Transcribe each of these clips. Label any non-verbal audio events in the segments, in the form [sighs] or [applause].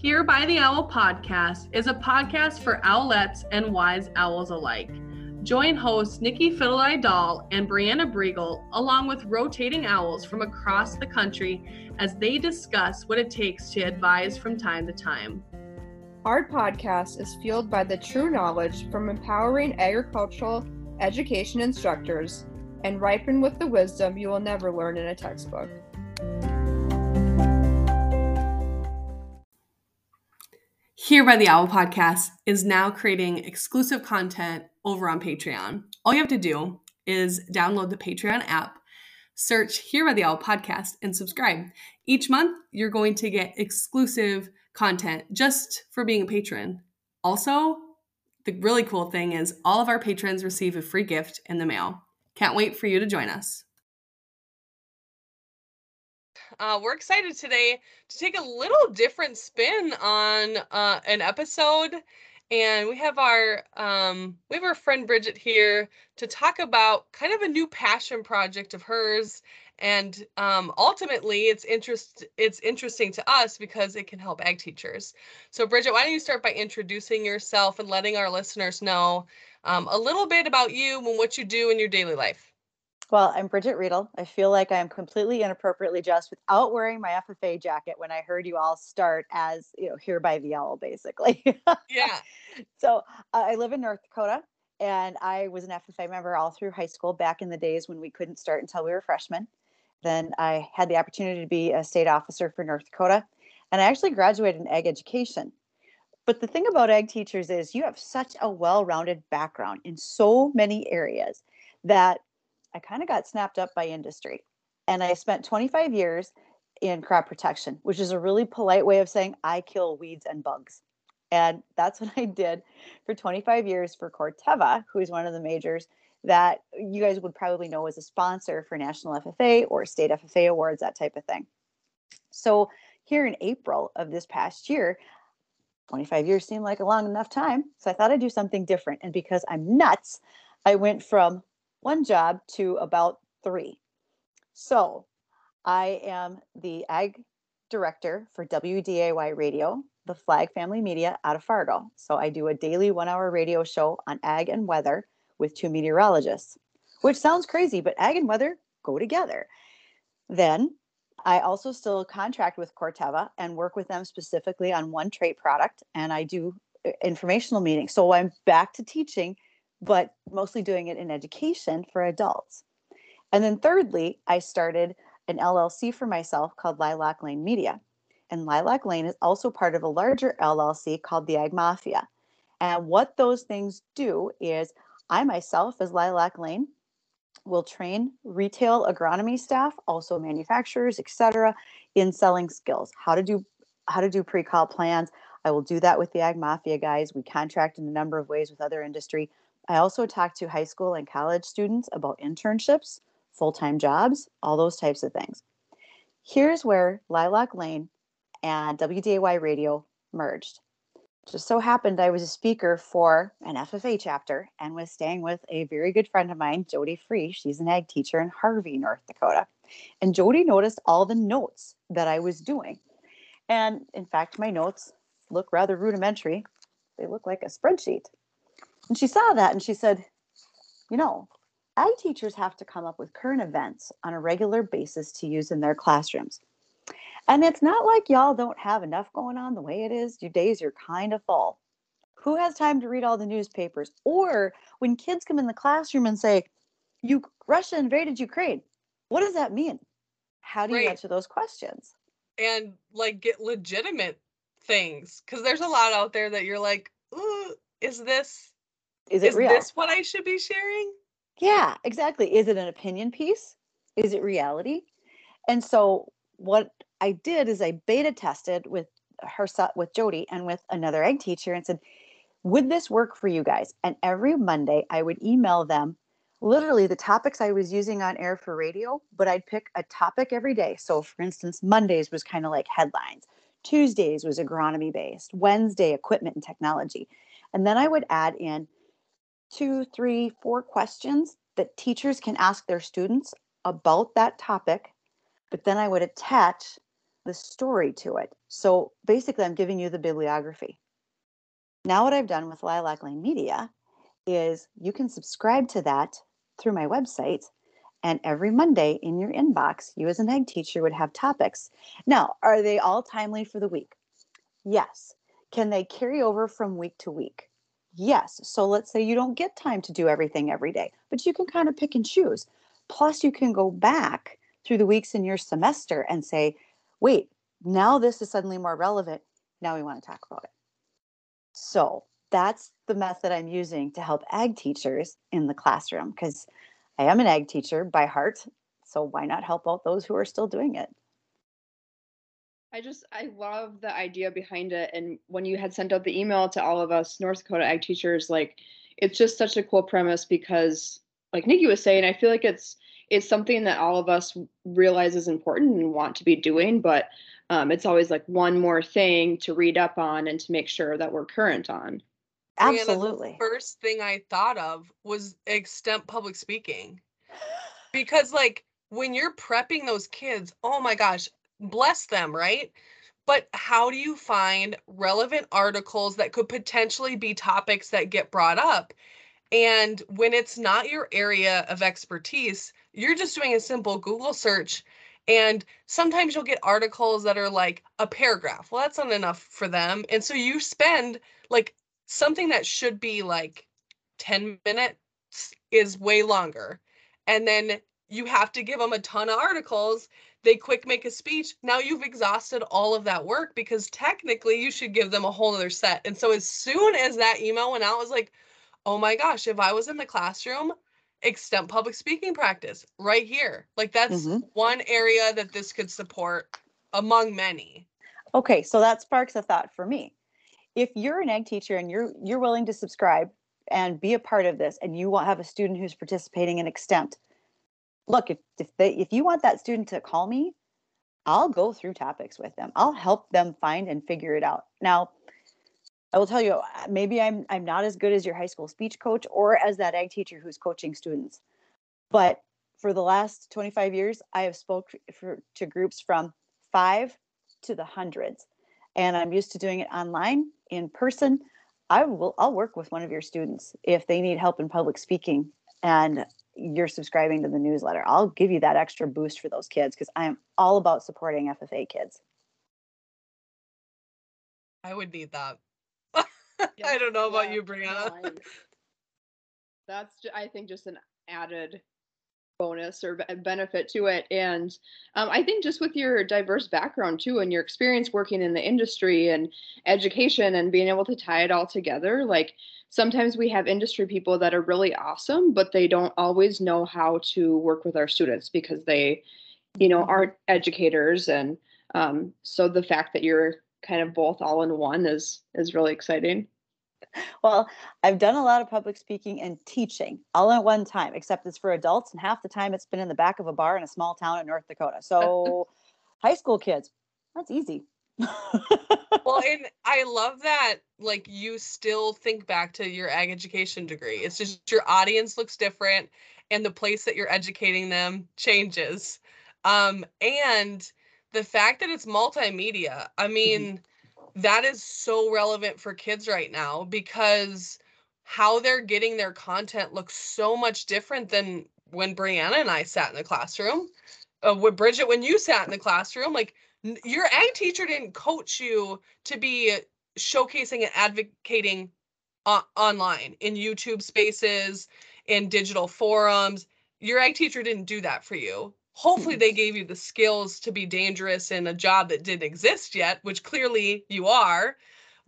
Here by the Owl podcast is a podcast for owlets and wise owls alike. Join hosts Nikki Fiddle Dahl and Brianna Briegel, along with rotating owls from across the country, as they discuss what it takes to advise from time to time. Our podcast is fueled by the true knowledge from empowering agricultural education instructors and ripened with the wisdom you will never learn in a textbook. Here by the Owl Podcast is now creating exclusive content over on Patreon. All you have to do is download the Patreon app, search Here by the Owl Podcast, and subscribe. Each month, you're going to get exclusive content just for being a patron. Also, the really cool thing is all of our patrons receive a free gift in the mail. Can't wait for you to join us. Uh, we're excited today to take a little different spin on uh, an episode, and we have our um, we have our friend Bridget here to talk about kind of a new passion project of hers, and um, ultimately, it's interest it's interesting to us because it can help ag teachers. So, Bridget, why don't you start by introducing yourself and letting our listeners know um, a little bit about you and what you do in your daily life? Well, I'm Bridget Riedel. I feel like I am completely inappropriately dressed without wearing my FFA jacket when I heard you all start as, you know, here by the owl, basically. yeah. [laughs] So uh, I live in North Dakota and I was an FFA member all through high school back in the days when we couldn't start until we were freshmen. Then I had the opportunity to be a state officer for North Dakota and I actually graduated in ag education. But the thing about ag teachers is you have such a well rounded background in so many areas that I kind of got snapped up by industry. And I spent 25 years in crop protection, which is a really polite way of saying I kill weeds and bugs. And that's [laughs] what I did for 25 years for Corteva, who is one of the majors that you guys would probably know as a sponsor for National FFA or state FFA awards, that type of thing. So here in April of this past year, 25 years seemed like a long enough time. So I thought I'd do something different. And because I'm nuts, I went from one job to about three. So I am the ag director for WDAY Radio, the Flag Family Media out of Fargo. So I do a daily one hour radio show on ag and weather with two meteorologists, which sounds crazy, but ag and weather go together. Then I also still contract with Corteva and work with them specifically on one trait product, and I do uh, informational meetings. So I'm back to teaching but mostly doing it in education for adults. And then thirdly, I started an LLC for myself called Lilac Lane Media. And Lilac Lane is also part of a larger LLC called the Ag Mafia. And what those things do is I myself, as Lilac Lane, will train retail agronomy staff, also manufacturers, etc., in selling skills, how to do how to do pre-call plans. I will do that with the Ag Mafia guys. We contract in a number of ways with other industry. I also talk to high school and college students about internships, full time jobs, all those types of things. Here's where Lilac Lane and WDAY Radio merged. Just so happened I was a speaker for an FFA chapter and was staying with a very good friend of mine, Jody Free. She's an ag teacher in Harvey, North Dakota. And Jody noticed all the notes that I was doing. And in fact, my notes look rather rudimentary. They look like a spreadsheet. And she saw that and she said, you know, ag teachers have to come up with current events on a regular basis to use in their classrooms. And it's not like y'all don't have enough going on the way it is. Your days are kind of full. Who has time to read all the newspapers? Or when kids come in the classroom and say, you Russia invaded Ukraine, what does that mean? How do you right. answer those questions? And like get legitimate things. Cause there's a lot out there that you're like, is this is it is real? this what I should be sharing? Yeah, exactly. Is it an opinion piece? Is it reality? And so what I did is I beta tested with her with Jody and with another ag teacher and said, would this work for you guys? And every Monday I would email them literally the topics I was using on air for radio, but I'd pick a topic every day. So for instance, Mondays was kind of like headlines. Tuesdays was agronomy based, Wednesday, equipment and technology. And then I would add in two, three, four questions that teachers can ask their students about that topic. But then I would attach the story to it. So basically, I'm giving you the bibliography. Now, what I've done with Lilac Lane Media is you can subscribe to that through my website. And every Monday in your inbox, you as an ag teacher would have topics. Now, are they all timely for the week? Yes. Can they carry over from week to week? Yes. So let's say you don't get time to do everything every day, but you can kind of pick and choose. Plus, you can go back through the weeks in your semester and say, wait, now this is suddenly more relevant. Now we want to talk about it. So that's the method I'm using to help ag teachers in the classroom because I am an ag teacher by heart. So why not help out those who are still doing it? I just I love the idea behind it. And when you had sent out the email to all of us North Dakota ag teachers, like it's just such a cool premise because like Nikki was saying, I feel like it's it's something that all of us realize is important and want to be doing, but um, it's always like one more thing to read up on and to make sure that we're current on. Absolutely. the first thing I thought of was extemp public speaking. Because like when you're prepping those kids, oh my gosh, bless them, right? But how do you find relevant articles that could potentially be topics that get brought up? And when it's not your area of expertise, you're just doing a simple Google search. And sometimes you'll get articles that are like a paragraph. Well, that's not enough for them. And so you spend like something that should be like 10 minutes is way longer. And then you have to give them a ton of articles. They quick make a speech. Now you've exhausted all of that work because technically you should give them a whole other set. And so as soon as that email went out, I was like, oh my gosh, if I was in the classroom, extemp public speaking practice right here. Like that's mm-hmm. one area that this could support among many. Okay, so that sparks a thought for me if you're an ag teacher and you're you're willing to subscribe and be a part of this and you will have a student who's participating in extemp look if if they if you want that student to call me i'll go through topics with them. I'll help them find and figure it out. Now i will tell you maybe i'm i'm not as good as your high school speech coach or as that ag teacher who's coaching students but for the last 25 years i have spoke for, to groups from five to the hundreds and i'm used to doing it online in person, I will I'll work with one of your students if they need help in public speaking and you're subscribing to the newsletter. I'll give you that extra boost for those kids because I am all about supporting FFA kids. I would need that. [laughs] I don't know about yeah, you, Brianna. No, that's I think just an added bonus or benefit to it. And um, I think just with your diverse background too, and your experience working in the industry and education and being able to tie it all together, like sometimes we have industry people that are really awesome, but they don't always know how to work with our students because they, you know, mm-hmm. aren't educators. And um, so the fact that you're kind of both all in one is is really exciting well, I've done a lot of public speaking and teaching all at one time, except it's for adults, and half the time it's been in the back of a bar in a small town in North Dakota. So, [laughs] high school kids, that's easy. well, [laughs] and I love that like you still think back to your ag education degree. It's just your audience looks different and the place that you're educating them changes. Um and the fact that it's multimedia. I mm-hmm. mean, mm-hmm that is so relevant for kids right now because how they're getting their content looks so much different than when Brianna and I sat in the classroom. Uh, with Bridget, when you sat in the classroom, like your ag teacher didn't coach you to be showcasing and advocating uh, online in YouTube spaces, in digital forums. Your ag teacher didn't do that for you hopefully they gave you the skills to be dangerous in a job that didn't exist yet which clearly you are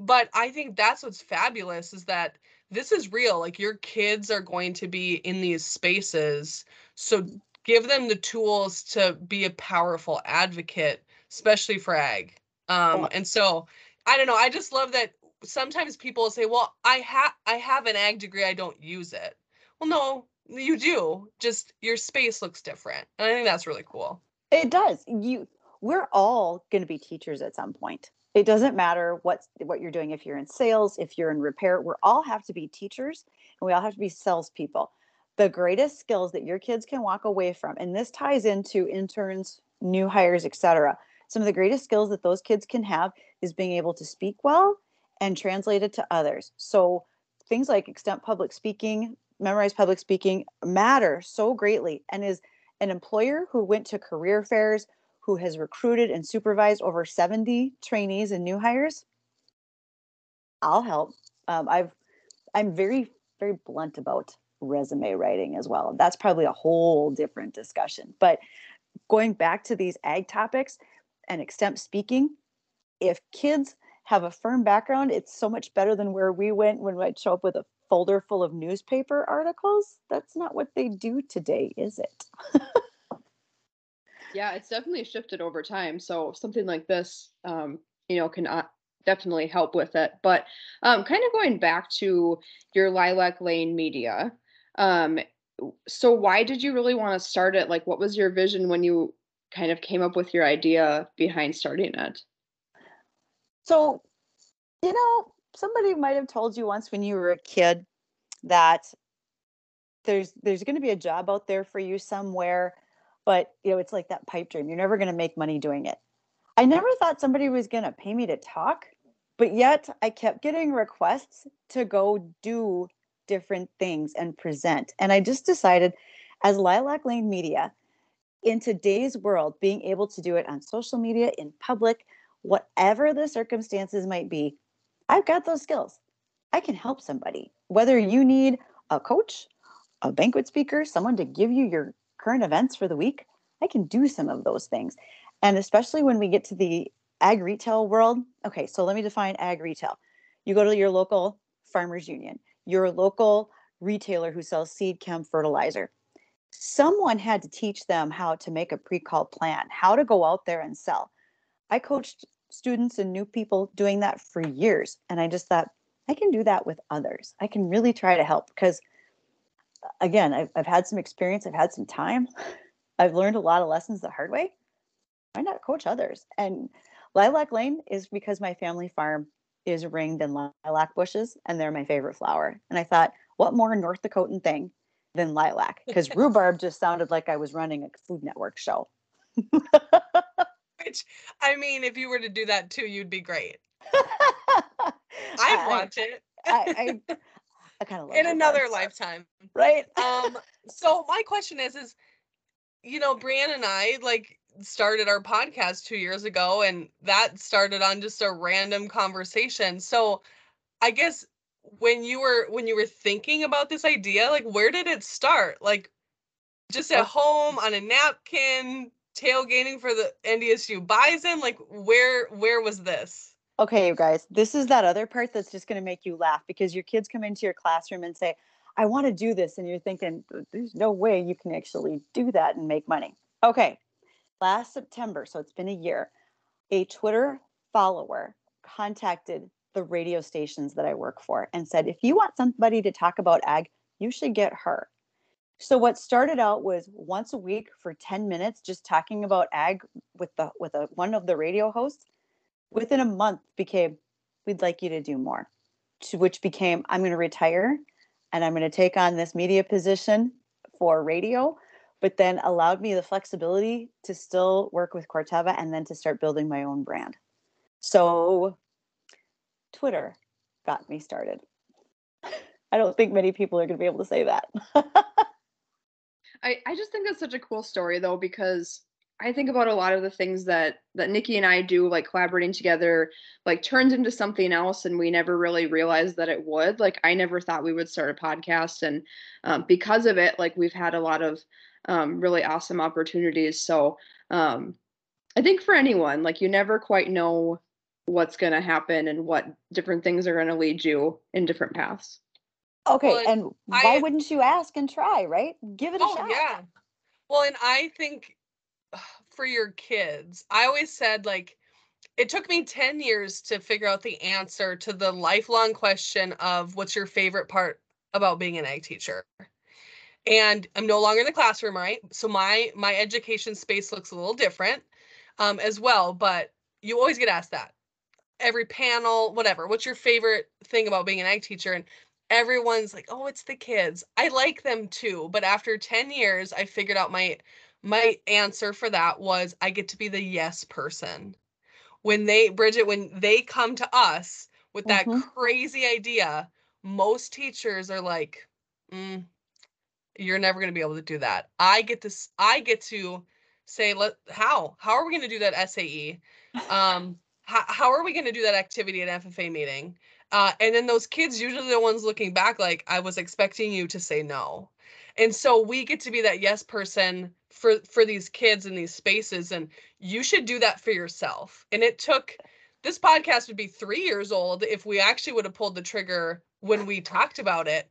but i think that's what's fabulous is that this is real like your kids are going to be in these spaces so give them the tools to be a powerful advocate especially for ag um, and so i don't know i just love that sometimes people say well i have i have an ag degree i don't use it. Well no you do just your space looks different and i think that's really cool. It does you we're all going to be teachers at some point. It doesn't matter what what you're doing if you're in sales if you're in repair we all have to be teachers and we all have to be salespeople. The greatest skills that your kids can walk away from and this ties into interns new hires etc some of the greatest skills that those kids can have is being able to speak well and translate it to others. So things like extemp public speaking, memorize public speaking matter so greatly and is an employer who went to career fairs, who has recruited and supervised over 70 trainees and new hires. I'll help. Um, I've I'm very very blunt about resume writing as well. That's probably a whole different discussion. But going back to these ag topics and extemp speaking, if kids have a firm background, it's so much better than where we went when I'd show up with a folder full of newspaper articles. That's not what they do today, is it? yeah, it's definitely shifted over time. So something like this, um, you know, can uh, definitely help with it. But um, kind of going back to your Lilac Lane Media, um, so why did you really want to start it? Like, what was your vision when you kind of came up with your idea behind starting it? So, you know, somebody might have told you once when you were a kid that there's there's going to be a job out there for you somewhere, but you know, it's like that pipe dream. You're never going to make money doing it. I never thought somebody was going to pay me to talk, but yet I kept getting requests to go do different things and present. And I just decided as Lilac Lane Media, in today's world, being able to do it on social media, in public, whatever the circumstances might be, I've got those skills. I can help somebody. Whether you need a coach, a banquet speaker, someone to give you your current events for the week, I can do some of those things. And especially when we get to the ag retail world, okay, so let me define ag retail. You go to your local farmers union, your local retailer who sells seed chem fertilizer. Someone had to teach them how to make a pre call plan, how to go out there and sell. I coached students and new people doing that for years. And I just thought, I can do that with others. I can really try to help because, again, I've, I've had some experience, I've had some time, [laughs] I've learned a lot of lessons the hard way. Why not coach others? And Lilac Lane is because my family farm is ringed in lilac bushes and they're my favorite flower. And I thought, what more North Dakotan thing than lilac? Because [laughs] rhubarb just sounded like I was running a Food Network show. [laughs] Which, I mean, if you were to do that too, you'd be great. [laughs] I'd watch it. I, I, [laughs] I kind of in another lifetime, right? um. So my question is, is you know, Brianne and I like started our podcast two years ago, and that started on just a random conversation. So, I guess when you were when you were thinking about this idea, like where did it start? Like just at home on a napkin, tailgating for the NDSU Bison? Like where where was this? Okay, you guys, this is that other part that's just going to make you laugh because your kids come into your classroom and say, "I want to do this," and you're thinking, "There's no way you can actually do that and make money." Okay, last September, so it's been a year, a Twitter follower contacted the radio stations that I work for and said, "If you want somebody to talk about ag, you should get her." So what started out was once a week for 10 minutes just talking about ag with the with a one of the radio hosts. Within a month became we'd like you to do more. To which became I'm going to retire and I'm going to take on this media position for radio, but then allowed me the flexibility to still work with Corteva and then to start building my own brand. So Twitter got me started. [laughs] I don't think many people are going to be able to say that. [laughs] I, I just think that's such a cool story though because I think about a lot of the things that that Nikki and I do, like collaborating together, like turns into something else, and we never really realized that it would. Like I never thought we would start a podcast, and um, because of it, like we've had a lot of um, really awesome opportunities. So um, I think for anyone, like you never quite know what's going to happen and what different things are going to lead you in different paths. Okay, well, and why I, wouldn't you ask and try, right? Give it a oh, shot. Yeah. Well, and I think [sighs] for your kids, I always said like it took me 10 years to figure out the answer to the lifelong question of what's your favorite part about being an ag teacher. And I'm no longer in the classroom, right? So my my education space looks a little different um, as well, but you always get asked that. Every panel, whatever. What's your favorite thing about being an ag teacher? And everyone's like, "Oh, it's the kids." I like them too, but after 10 years, I figured out my my answer for that was I get to be the yes person. When they, Bridget, when they come to us with that Mhm. crazy idea, most teachers are like, mm, you're never going to be able to do that. I get this, I get to say, let, how, how are we going to do that SAE? [laughs] Um, how, how are we going to do that activity at FFA meeting? Uh, and then those kids usually the ones looking back like i was expecting you to say no. And so we get to be that yes person for for these kids in these spaces and you should do that for yourself. And it took this podcast would be three years old if we actually would have pulled the trigger when we talked about it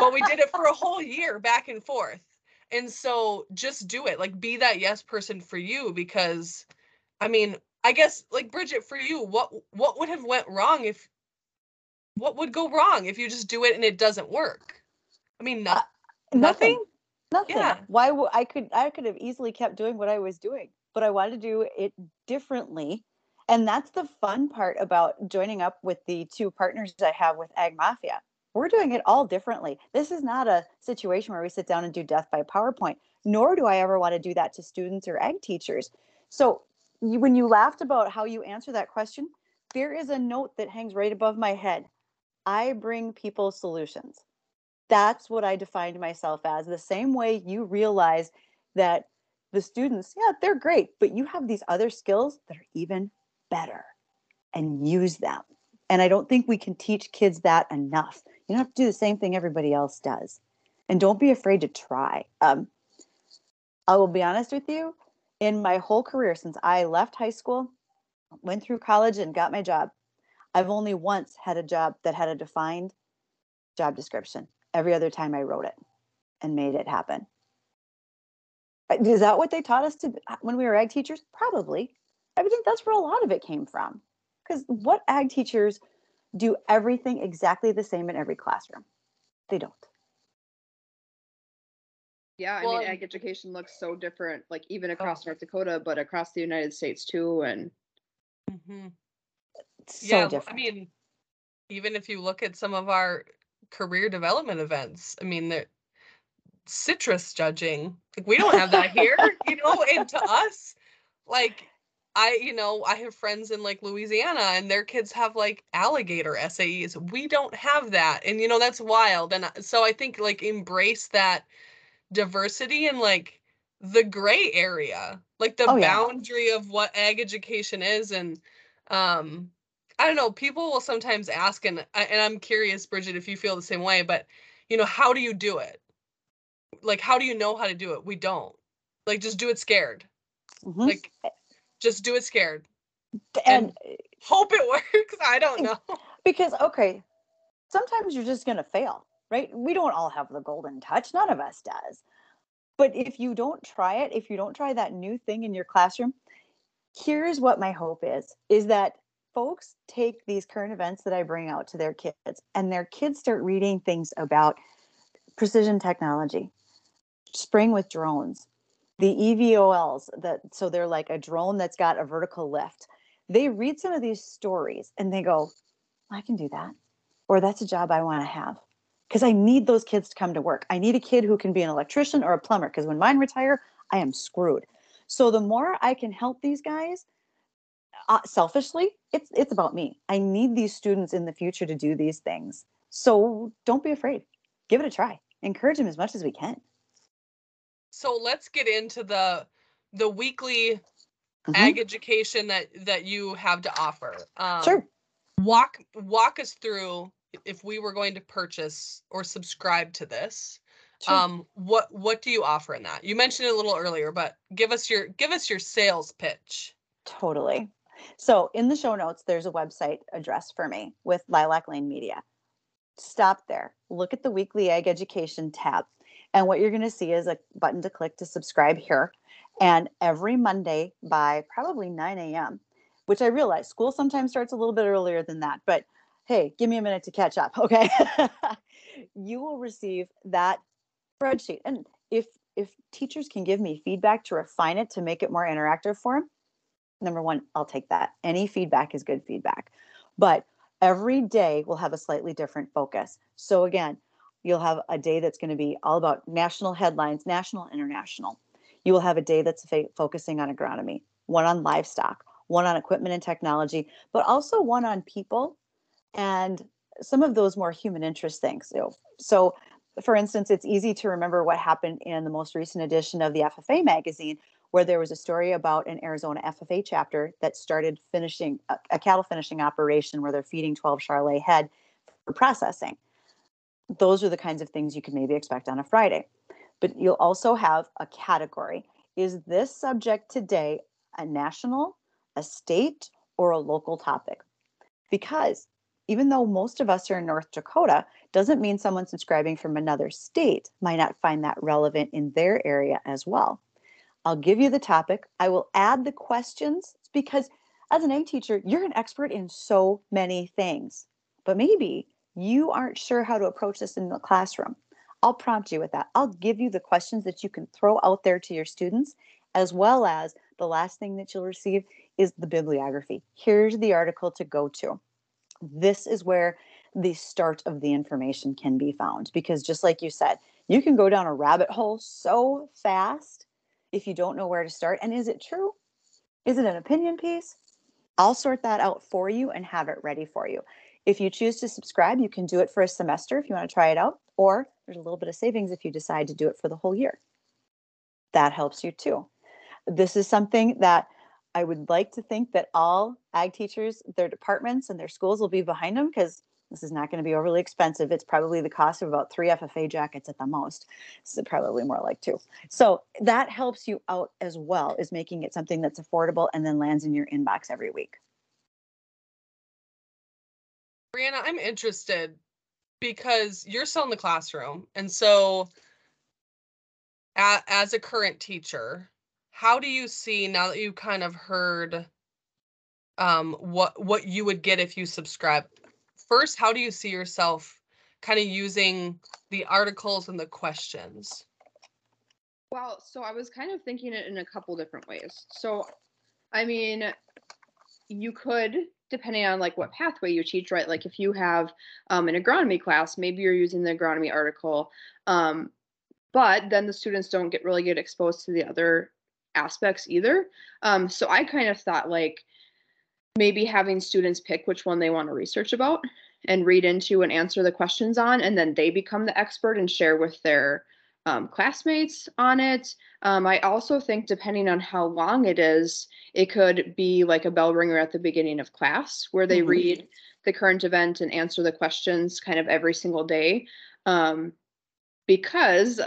but we did it for a [laughs] whole year back and forth. And so just do it like be that yes person for you because i mean i guess like bridget for you what what would have went wrong if what would go wrong if you just do it and it doesn't work i mean no, Uh, nothing Nothing. Yeah. Why would I could I could have easily kept doing what I was doing, but I wanted to do it differently. And that's the fun part about joining up with the two partners I have with Ag Mafia. We're doing it all differently. This is not a situation where we sit down and do death by PowerPoint, nor do I ever want to do that to students or ag teachers. So you, when you laughed about how you answer that question, there is a note that hangs right above my head. I bring people solutions that's what I defined myself as. The same way you realize that the students, yeah, they're great, but you have these other skills that are even better and use them. And I don't think we can teach kids that enough. You don't have to do the same thing everybody else does. And don't be afraid to try. Um, I will be honest with you, in my whole career since I left high school, went through college, and got my job, I've only once had a job that had a defined job description every other time I wrote it and made it happen. Uh, Is that what they taught us to when we were ag teachers? Probably. I think that's where a lot of it came from. Because what ag teachers do everything exactly the same in every classroom? They don't. Yeah, I Well, mean, ag education looks so different, like even across North Dakota, but across the United States too. And Mhm. So yeah different. i mean even if you look at some of our career development events i mean the citrus judging like we don't have that here [laughs] you know and to us like i you know i have friends in like louisiana and their kids have like alligator saes we don't have that and you know that's wild and so i think like embrace that diversity and like the gray area like the Oh, yeah. boundary of what ag education is and um i don't know people will sometimes ask and I- and i'm curious bridget if you feel the same way but you know how do you do it? Like how do you know how to do it? We don't. Like just do it scared. Mhm. like just do it scared. And eh, hope it [laughs] works. I don't eh, know. because okay sometimes you're just going to fail right? We don't all have the golden touch. None of us does. But if you don't try it if you don't try that new thing in your classroom here's what my hope is is that folks take these current events that i bring out to their kids and their kids start reading things about precision technology spraying with drones the eVTOLs that so they're like a drone that's got a vertical lift they read some of these stories and they go I can do that. Or that's a job I want to have. Because I need those kids to come to work. I need a kid who can be an electrician or a plumber. Because when mine retire, I am screwed. So the more I can help these guys, uh, selfishly, it's it's about me. I need these students in the future to do these things. So don't be afraid. Give it a try. Encourage them as much as we can. so let's get into the the weekly Mhm. ag education that that you have to offer um Sure. walk walk us through if we were going to purchase or subscribe to this Sure. um what what do you offer in that you mentioned it a little earlier but give us your give us your sales pitch Totally. So in the show notes, there's a website address for me with Lilac Lane Media. Stop there. Look at the weekly ag education tab. And what you're going to see is a button to click to subscribe here. And every Monday by probably 9 a.m., which I realize school sometimes starts a little bit earlier than that, but hey, give me a minute to catch up, [laughs] okay? you will receive that spreadsheet. And if if teachers can give me feedback to refine it to make it more interactive for them, number one, I'll take that. Any feedback is good feedback. But every day will have a slightly different focus. So again, you'll have a day that's going to be all about national headlines, national, international. You will have a day that's focusing on agronomy, one on livestock, one on equipment and technology, but also one on people and some of those more human interest things. Know, so, for instance, it's easy to remember what happened in the most recent edition of the FFA magazine, where there was a story about an Arizona FFA chapter that started finishing a, a cattle finishing operation where they're feeding 12 Charolais head for processing. Those are the kinds of things you can maybe expect on a Friday. But you'll also have a category. Is this subject today a national, a state, or a local topic? Because even though most of us are in North Dakota, doesn't mean someone subscribing from another state might not find that relevant in their area as well. I'll give you the topic. I will add the questions because as an A teacher, you're an expert in so many things, but maybe you aren't sure how to approach this in the classroom. I'll prompt you with that. I'll give you the questions that you can throw out there to your students, as well as the last thing that you'll receive is the bibliography. Here's the article to go to. This is where the start of the information can be found because just like you said, you can go down a rabbit hole so fast if you don't know where to start. And is it true? Is it an opinion piece? I'll sort that out for you and have it ready for you. If you choose to subscribe, you can do it for a semester if you want to try it out, or there's a little bit of savings if you decide to do it for the whole year. That helps you too. This is something that I would like to think that all ag teachers, their departments and their schools will be behind them because this is not going to be overly expensive. It's probably the cost of about three FFA jackets at the most. So probably more like two. So that helps you out as well, is making it something that's affordable and then lands in your inbox every week. Brianna, I'm interested because you're still in the classroom. And so as a current teacher, how do you see now that you kind of heard um, what what you would get if you subscribe first, how do you see yourself kind of using the articles and the questions? Well, so I was kind of thinking it in a couple different ways. So, I mean, you could, depending on like what pathway you teach, right? Like if you have um, an agronomy class, maybe you're using the agronomy article, um, but then the students don't get really get exposed to the other aspects either. Um, so I kind of thought like maybe having students pick which one they want to research about and read into and answer the questions on, and then they become the expert and share with their um, classmates on it. Um, I also think, depending on how long it is, it could be like a bell ringer at the beginning of class where they mm-hmm. read the current event and answer the questions kind of every single day. Um, because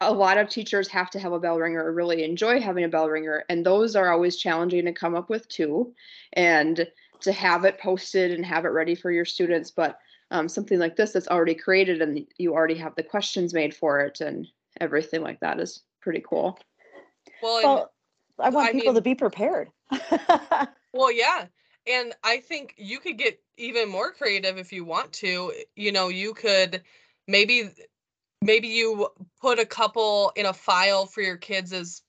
a lot of teachers have to have a bell ringer or really enjoy having a bell ringer and those are always challenging to come up with too and to have it posted and have it ready for your students. But um, something like this that's already created and you already have the questions made for it and everything like that is pretty cool. Well, well i want I people mean, to be prepared. [laughs] Well yeah and i think you could get even more creative if you want to. You know you could maybe maybe you put a couple in a file for your kids as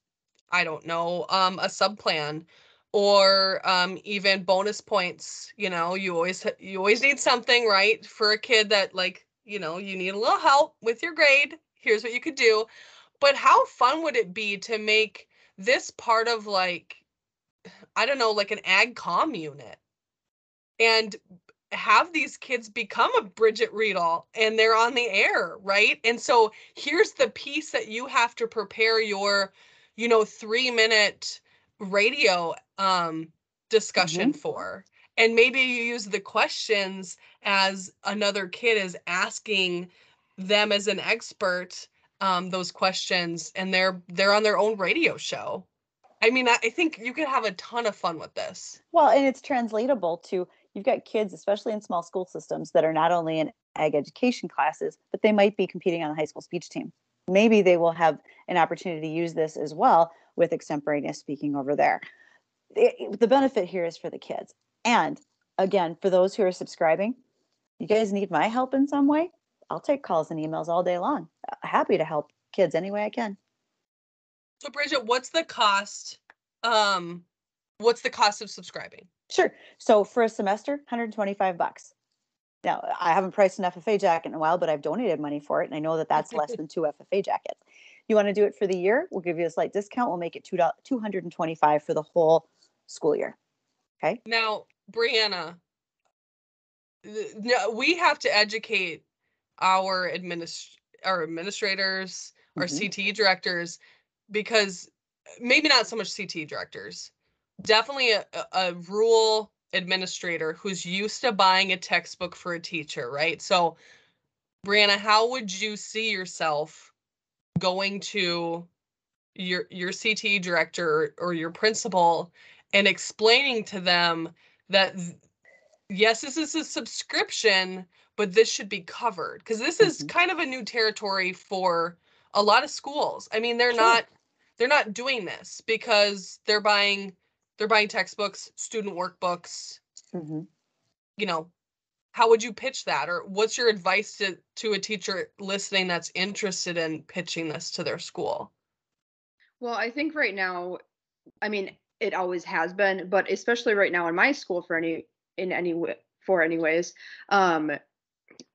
i don't know um, a sub plan or um, even bonus points you know you always you always need something right for a kid that like you know you need a little help with your grade here's what you could do. But how fun would it be to make this part of like i don't know like an ag com unit? And have these kids become a Bridget Riedel and they're on the air, right? And so here's the piece that you have to prepare your, you know, three minute radio um, discussion mm-hmm. for. And maybe you use the questions as another kid is asking them as an expert um, those questions and they're they're on their own radio show. I mean, I, I think you could have a ton of fun with this. Well, and it's translatable to you've got kids, especially in small school systems, that are not only in ag education classes, but they might be competing on the high school speech team. Maybe they will have an opportunity to use this as well with extemporaneous speaking over there. It, the benefit here is for the kids. And again, for those who are subscribing, you guys need my help in some way? I'll take calls and emails all day long. Happy to help kids any way I can. So Bridget, what's the cost? Um, what's the cost of subscribing? Sure. So for a semester, 125 bucks. Now, I haven't priced an FFA jacket in a while, but I've donated money for it, and I know that that's less than two FFA jackets. You want to do it for the year? We'll give you a slight discount. We'll make it two two hundred and twenty-five for the whole school year. Okay. Now, Brianna, no, we have to educate our administ- our administrators, our Mhm. CTE directors, because maybe not so much CTE directors, definitely a, a, rural administrator who's used to buying a textbook for a teacher, right? So, Brianna, how would you see yourself going to your your CTE director or your principal and explaining to them that th- yes, this is a subscription, but this should be covered because this is Mhm. kind of a new territory for a lot of schools. I mean, they're Sure. not they're not doing this because they're buying they're buying textbooks, student workbooks, Mhm. you know. How would you pitch that or what's your advice to to a teacher listening that's interested in pitching this to their school? Well, I think right now, I mean, it always has been, but especially right now in my school for any in any way for anyways, um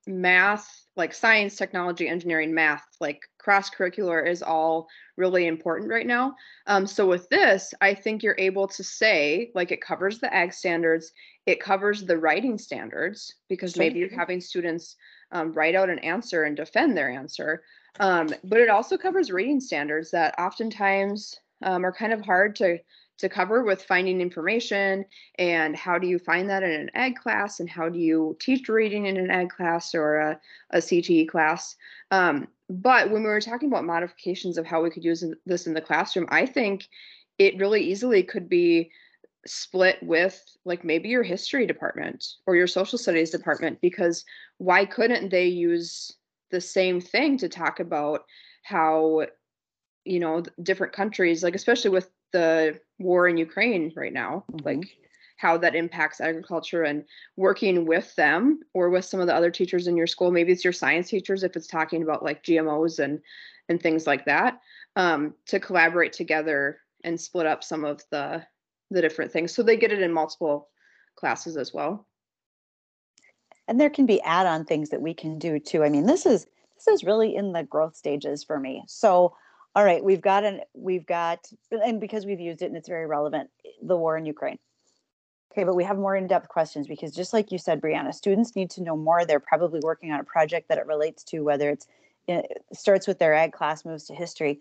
math, like science, technology, engineering, math, like cross curricular is all really important right now. Um, so with this, I think you're able to say like it covers the ag standards, it covers the writing standards because Sure. maybe you're having students um, write out an answer and defend their answer. Um, but it also covers reading standards that oftentimes um, are kind of hard to to cover with finding information and how do you find that in an ag class and how do you teach reading in an ag class or a, a CTE class. Um, but when we were talking about modifications of how we could use this in the classroom, I think it really easily could be split with like maybe your history department or your social studies department because why couldn't they use the same thing to talk about how you know different countries like especially with the war in Ukraine right now Mhm. like how that impacts agriculture and working with them or with some of the other teachers in your school. Maybe it's your science teachers if it's talking about like GMOs and and things like that um, to collaborate together and split up some of the the different things. So they get it in multiple classes as well. And there can be add-on things that we can do too. I mean this is this is really in the growth stages for me. So all right we've got an we've got and because we've used it and it's very relevant eh, the war in ukraine. Okay but we have more in-depth questions because just like you said brianna students need to know more. They're probably working on a project that it relates to whether it's it starts with their ag class moves to history.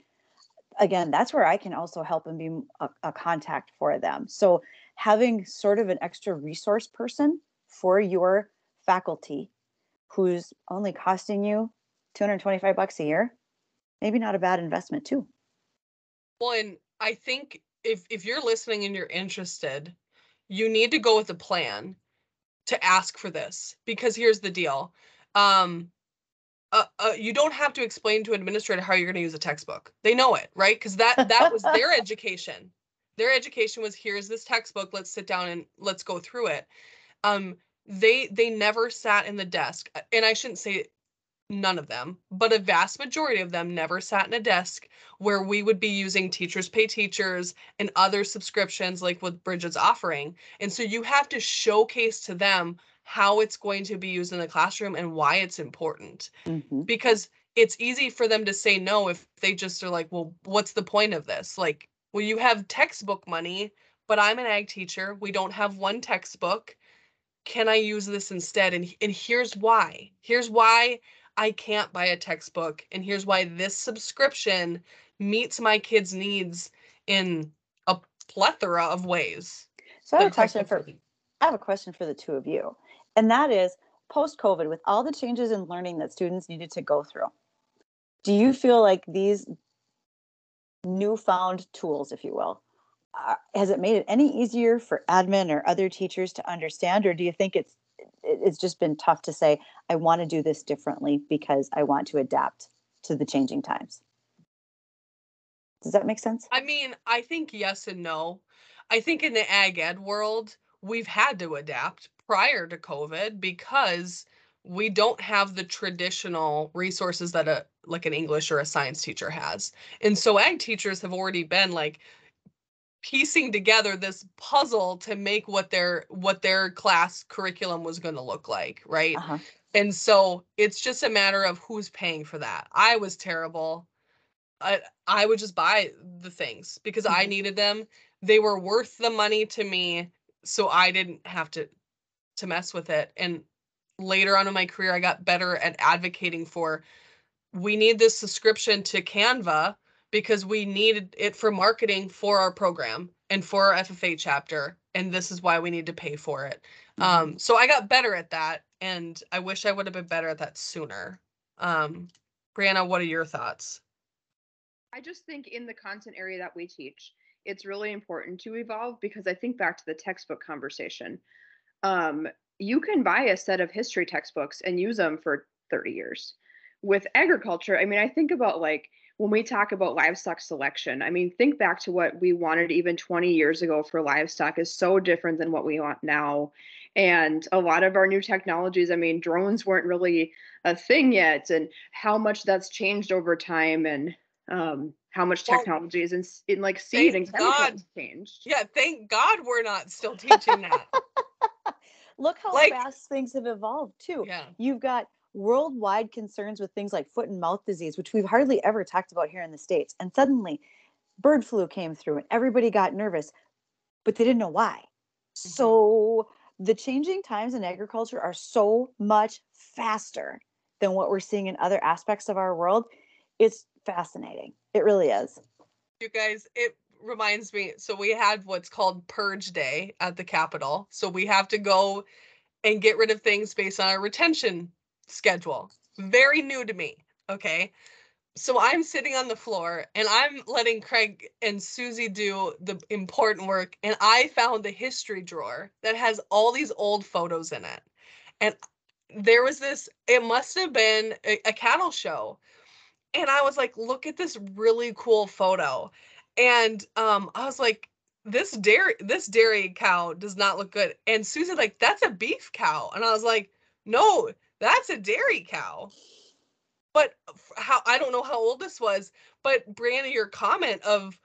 Again that's where i can also help and be a, a contact for them. So having sort of an extra resource person for your faculty who's only costing you 225 bucks a year maybe not a bad investment too Well, and I think if if you're listening and you're interested, you need to go with a plan to ask for this because here's the deal. Um uh, uh, you don't have to explain to an administrator how you're going to use a textbook. They know it, right? Because that that was their [laughs] education. Their education was here's this textbook. Let's sit down and let's go through it. Um, they they never sat in the desk, and I shouldn't say none of them, but a vast majority of them never sat in a desk where we would be using teachers pay teachers and other subscriptions like what Bridget's offering. And so you have to showcase to them how it's going to be used in the classroom and why it's important Mhm. because it's easy for them to say no if they just are like, well, what's the point of this? Like, well, you have textbook money, but I'm an ag teacher. We don't have one textbook. Can I use this instead? And and here's why. Here's why I can't buy a textbook, and here's why this subscription meets my kids' needs in a plethora of ways. so i have a question for i have a question for the two of you and that is post covid with all the changes in learning that students needed to go through do you feel like these newfound tools if you will uh, has it made it any easier for admin or other teachers to understand or do you think it's it- it's just been tough to say i want to do this differently because i want to adapt to the changing times does that make sense I mean, I think yes and no. I think in the ag ed world, we've had to adapt prior to COVID because we don't have the traditional resources that a like an English or a science teacher has. And so ag teachers have already been like piecing together this puzzle to make what their what their class curriculum was going to look like, right? uh-huh. And so it's just a matter of who's paying for that. I was terrible. I, I would just buy the things because I Mhm. needed them. They were worth the money to me, so I didn't have to to mess with it. And later on in my career, I got better at advocating for we need this subscription to Canva because we needed it for marketing for our program and for our FFA chapter. And this is why we need to pay for it. Um, so I got better at that. And I wish I would have been better at that sooner. Um, Brianna, what are your thoughts? I just think in the content area that we teach, it's really important to evolve because I think back to the textbook conversation. Um, you can buy a set of history textbooks and use them for 30 years. With agriculture, I mean, I think about like when we talk about livestock selection, I mean, think back to what we wanted even 20 years ago for livestock is so different than what we want now. And a lot of our new technologies, I mean, drones weren't really a thing yet, and how much that's changed over time, and um, how much Well, technology is in, in like seed and thank God. changed. Yeah, thank God we're not still teaching that. [laughs] [laughs] Look how Like- fast things have evolved too. yeah. You've got worldwide concerns with things like foot and mouth disease, which we've hardly ever talked about here in the States. And suddenly bird flu came through and everybody got nervous, but they didn't know why. Mm-hmm. So the changing times in agriculture are so much faster than what we're seeing in other aspects of our world. It's fascinating. It really is. You guys, it reminds me. So we had what's called Purge Day at the Capitol. So we have to go and get rid of things based on our retention schedule. Very new to me. Okay. So I'm sitting on the floor and I'm letting Craig and Susie do the important work. And I found the history drawer that has all these old photos in it. And there was this, it must have been a, a cattle show. And I was like, look at this really cool photo. And um, I was like, this dairy, this dairy cow does not look good. And Susie like, that's a beef cow. And I was like, no, that's a dairy cow. But how I don't know how old this was, but Brianna, your comment of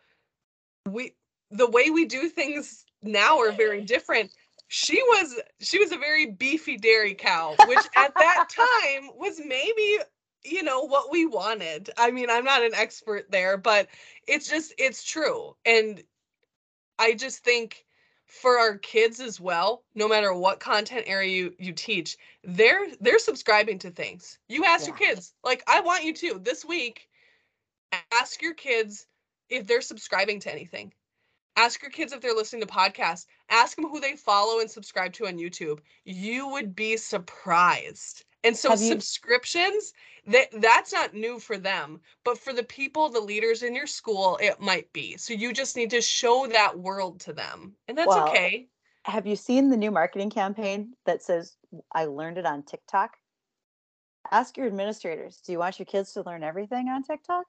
we the way we do things now are very [laughs] different. She was she was a very beefy dairy cow, which at that [laughs] time was maybe you know what we wanted. I mean, I'm not an expert there, but it's just it's true. And I just think for our kids as well, no matter what content area you, you teach, they're they're subscribing to things. You ask your kids, like I want you to this week, ask your kids if they're subscribing to anything. Ask your kids if they're listening to podcasts. Ask them who they follow and subscribe to on YouTube. You would be surprised. And so Have you- subscriptions, that that's not new for them, but for the people, the leaders in your school, it might be. So you just need to show that world to them. And that's Well, okay. Have you seen the new marketing campaign that says, I learned it on TikTok? Ask your administrators, do you want your kids to learn everything on TikTok?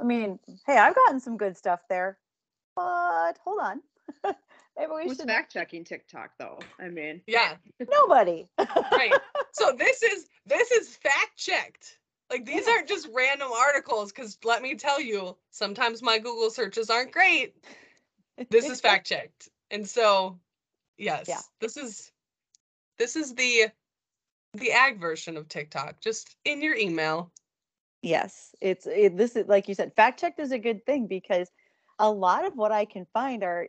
I mean, hey, I've gotten some good stuff there, but hold on. [laughs] Maybe we Who's should. fact checking TikTok though? I mean, Yeah. Nobody. Right. [laughs] So this is this is fact checked. Like these Yeah. aren't just random articles because let me tell you, sometimes my Google searches aren't great. This is [laughs] fact checked. And so yes, yeah. this is this is the the ag version of TikTok, just in your email. Yes, it's it, this is like you said, fact checked is a good thing because a lot of what I can find are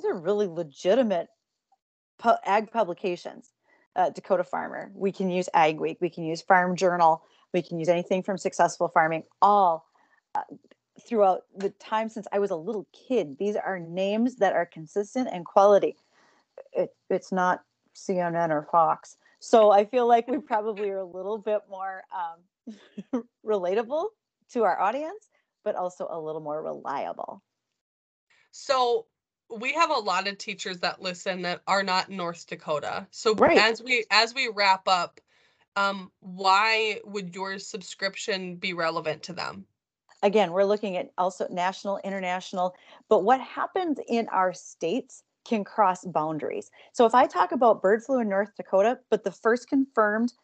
these are really legitimate pu- ag publications. Uh, Dakota Farmer, we can use Ag Week, we can use Farm Journal, we can use anything from Successful Farming, all uh, throughout the time since I was a little kid. These are names that are consistent and quality. It, it's not CNN or Fox. So I feel like we probably are a little bit more um, [laughs] relatable to our audience, but also a little more reliable. So we have a lot of teachers that listen that are not North Dakota. So Right. as we as we wrap up, um, why would your subscription be relevant to them? Again, we're looking at also national, international, but what happens in our states can cross boundaries. So if I talk about bird flu in North Dakota, but the first confirmed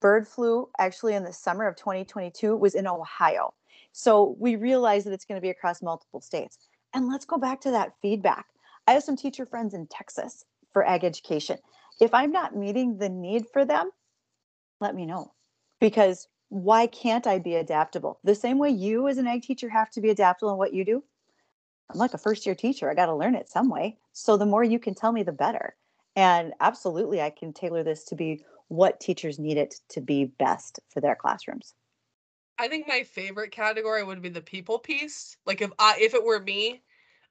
bird flu actually in the summer of 2022 was in Ohio. So we realize that it's going to be across multiple states. And let's go back to that feedback. I have some teacher friends in Texas for ag education. If I'm not meeting the need for them, let me know because why can't I be adaptable? The same way you as an ag teacher have to be adaptable in what you do. I'm like a first year teacher. I got to learn it some way. So the more you can tell me, the better. And absolutely, I can tailor this to be what teachers need it to be best for their classrooms. I think my favorite category would be the people piece. Like if I if it were me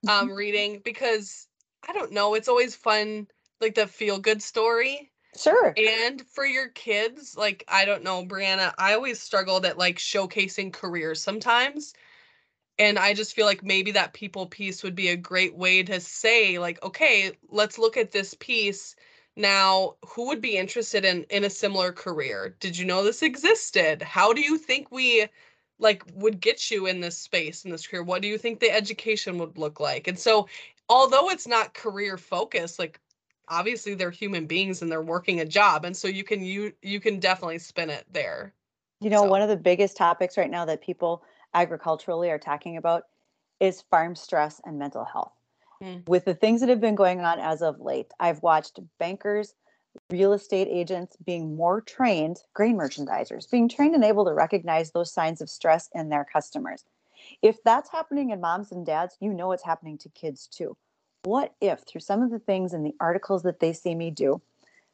um [laughs] reading because I don't know, it's always fun like the feel good story. Sure. And for your kids, like I don't know, Brianna, I always struggled at like showcasing careers sometimes. And I just feel like maybe that people piece would be a great way to say like, okay, let's look at this piece. Now, who would be interested in in a similar career? Did you know this existed? How do you think we like would get you in this space in this career? What do you think the education would look like? And so, although it's not career focused, like obviously they're human beings and they're working a job, and so you can you you can definitely spin it there. You know, So, one of the biggest topics right now that people agriculturally are talking about is farm stress and mental health. mm, With the things that have been going on as of late, I've watched bankers, real estate agents being more trained, grain merchandisers being trained and able to recognize those signs of stress in their customers. If that's happening in moms and dads, you know it's happening to kids too. What if, through some of the things in the articles that they see me do,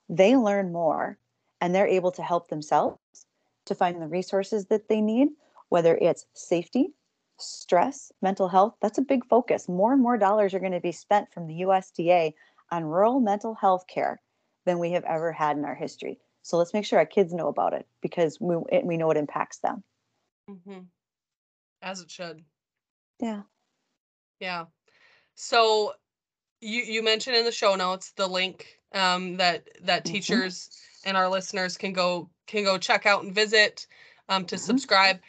they learn more and they're able to help themselves to find the resources that they need, whether it's safety, stress, mental health? That's a big focus. More and more dollars are going to be spent from the USDA on rural mental health care than we have ever had in our history. So let's make sure our kids know about it because we, we know it impacts them. mhm, as it should. Yeah. Yeah. So you you mentioned in the show notes the link um, that that Mhm. teachers and our listeners can go can go check out and visit um, to Mhm. subscribe.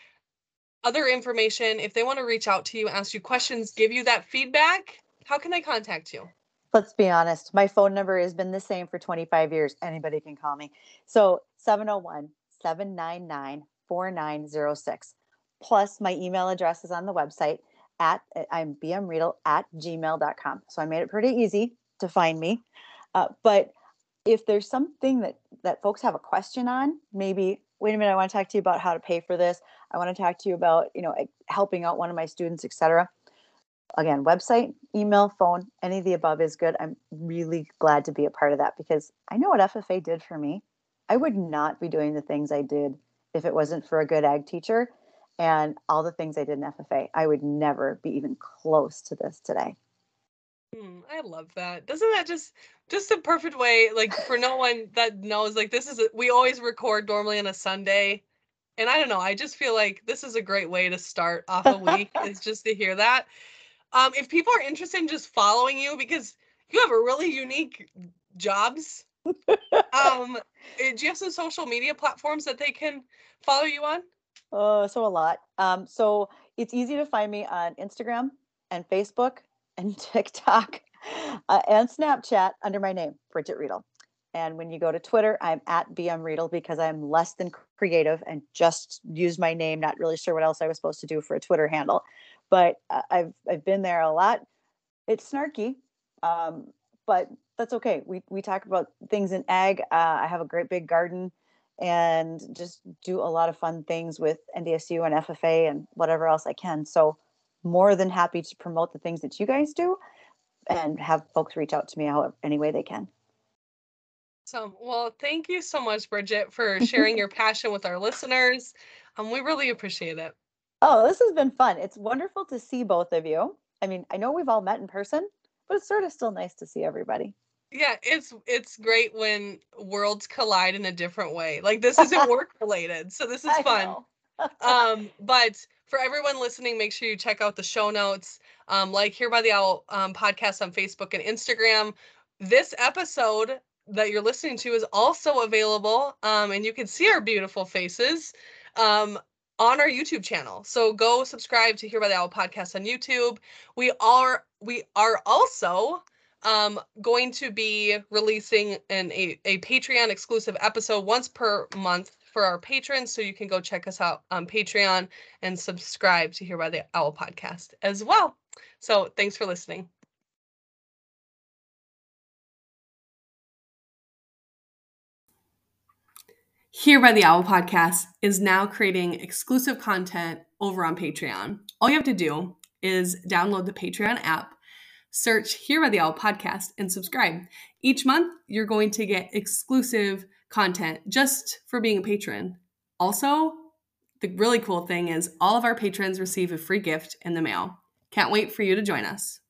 Other information, if they want to reach out to you, ask you questions, give you that feedback, how can they contact you? Let's be honest. My phone number has been the same for 25 years. Anybody can call me. So 701 799 4906. Plus, my email address is on the website at I'm bmriedel at gmail.com. So I made it pretty easy to find me. Uh, but if there's something that that folks have a question on, maybe wait a minute, I want to talk to you about how to pay for this. I want to talk to you about you know eh, helping out one of my students, etc again, website, email, phone, any of the above is good. I'm really glad to be a part of that because I know what FFA did for me. I would not be doing the things I did if it wasn't for a good ag teacher and all the things I did in FFA. I would never be even close to this today. Hmm, I love that. Doesn't that just just a perfect way, like for no one that knows, like this is a, we always record normally on a Sunday, and I don't know. I just feel like this is a great way to start off a week. is just to hear that. Um, if people are interested in just following you because you have a really unique jobs, um, [laughs] eh, do you have some social media platforms that they can follow you on? Oh, so a lot. Um, so it's easy to find me on Instagram and Facebook and [laughs] TikTok uh, and Snapchat under my name, Bridget Riedel. And when you go to Twitter, I'm at BM Riedel because I'm less than creative and just use my name. Not really sure what else I was supposed to do for a Twitter handle, but I've I've been there a lot. It's snarky, um, but that's okay. We we talk about things in ag. Uh, I have a great big garden and just do a lot of fun things with NDSU and FFA and whatever else I can. So more than happy to promote the things that you guys do and have folks reach out to me however any way they can. So, well, thank you so much, Bridget, for [laughs] sharing your passion with our listeners. Um, we really appreciate it. Oh, this has been fun. It's wonderful to see both of you. I mean, I know we've all met in person, but it's sort of still nice to see everybody. Yeah, it's it's great when worlds collide in a different way. Like this isn't [laughs] work related, so this is fun. [laughs] um but for everyone listening make sure you check out the show notes um like here by the owl um, podcast on facebook and instagram this episode that you're listening to is also available um and you can see our beautiful faces um on our youtube channel. So go subscribe to here by the owl podcast on youtube. We are we are also um going to be releasing an a, a patreon exclusive episode once per month for our patrons. So you can go check us out on patreon and subscribe to here by the owl podcast as well. So thanks for listening Here by the Owl podcast is now creating exclusive content over on Patreon. All you have to do is download the Patreon app, search Here by the Owl podcast, and subscribe. Each month, you're going to get exclusive content just for being a patron. Also, the really cool thing is all of our patrons receive a free gift in the mail. Can't wait for you to join us.